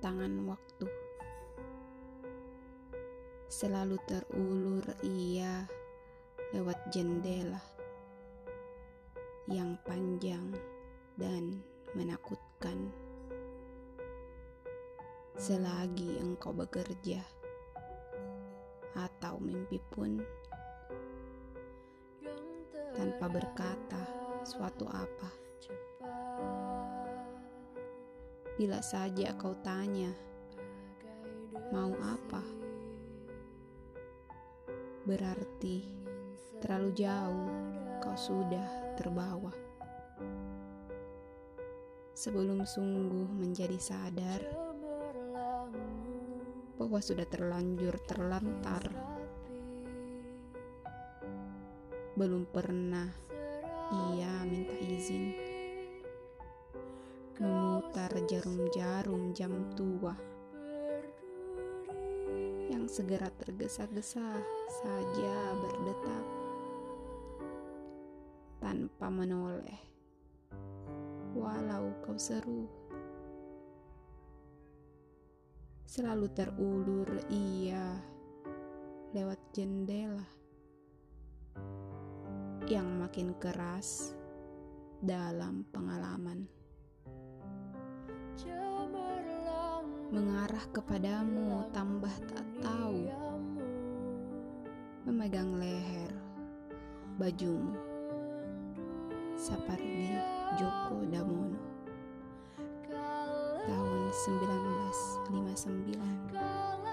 tangan waktu. Selalu terulur ia lewat jendela yang panjang dan menakutkan. Selagi engkau bekerja atau mimpi pun tanpa berkata suatu apa. Bila saja kau tanya, mau apa? Berarti terlalu jauh kau sudah terbawa. Sebelum sungguh menjadi sadar bahwa sudah terlanjur terlantar, belum pernah ia minta izin memutar jarum-jarum jam tua yang segera tergesa-gesa saja berdetak tanpa menoleh walau kau seru selalu terulur ia lewat jendela yang makin keras dalam pengalaman. Mengarah kepadamu tambah tak tahu. Memegang leher bajumu. Sapardi Djoko Damono. Tahun 1959